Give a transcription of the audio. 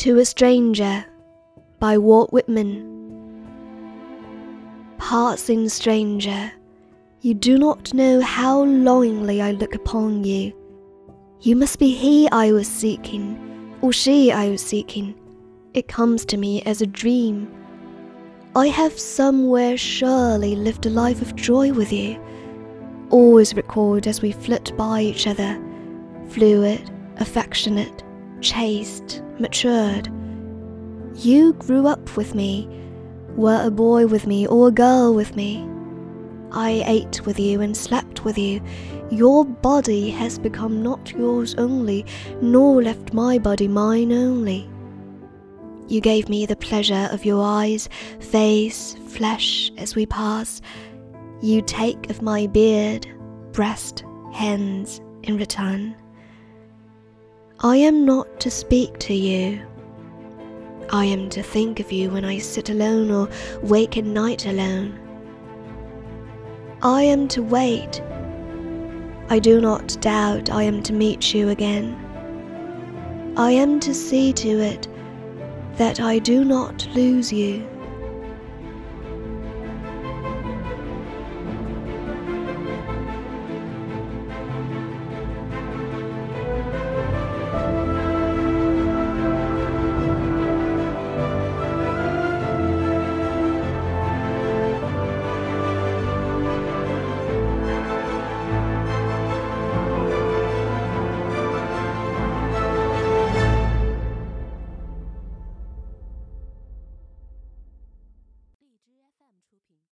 To a Stranger by Walt Whitman. Passing stranger, you do not know how longingly I look upon you. You must be he I was seeking, or she I was seeking. It comes to me as a dream. I have somewhere surely lived a life of joy with you, always recalled as we flit by each other, fluid, affectionate, chaste, matured. You grew up with me, were a boy with me or a girl with me. I ate with you and slept with you. Your body has become not yours only, nor left my body mine only. You gave me the pleasure of your eyes, face, flesh as we pass. You take of my beard, breast, hands in return. I am not to speak to you. I am to think of you when I sit alone or wake at night alone. I am to wait. I do not doubt I am to meet you again. I am to see to it that I do not lose you.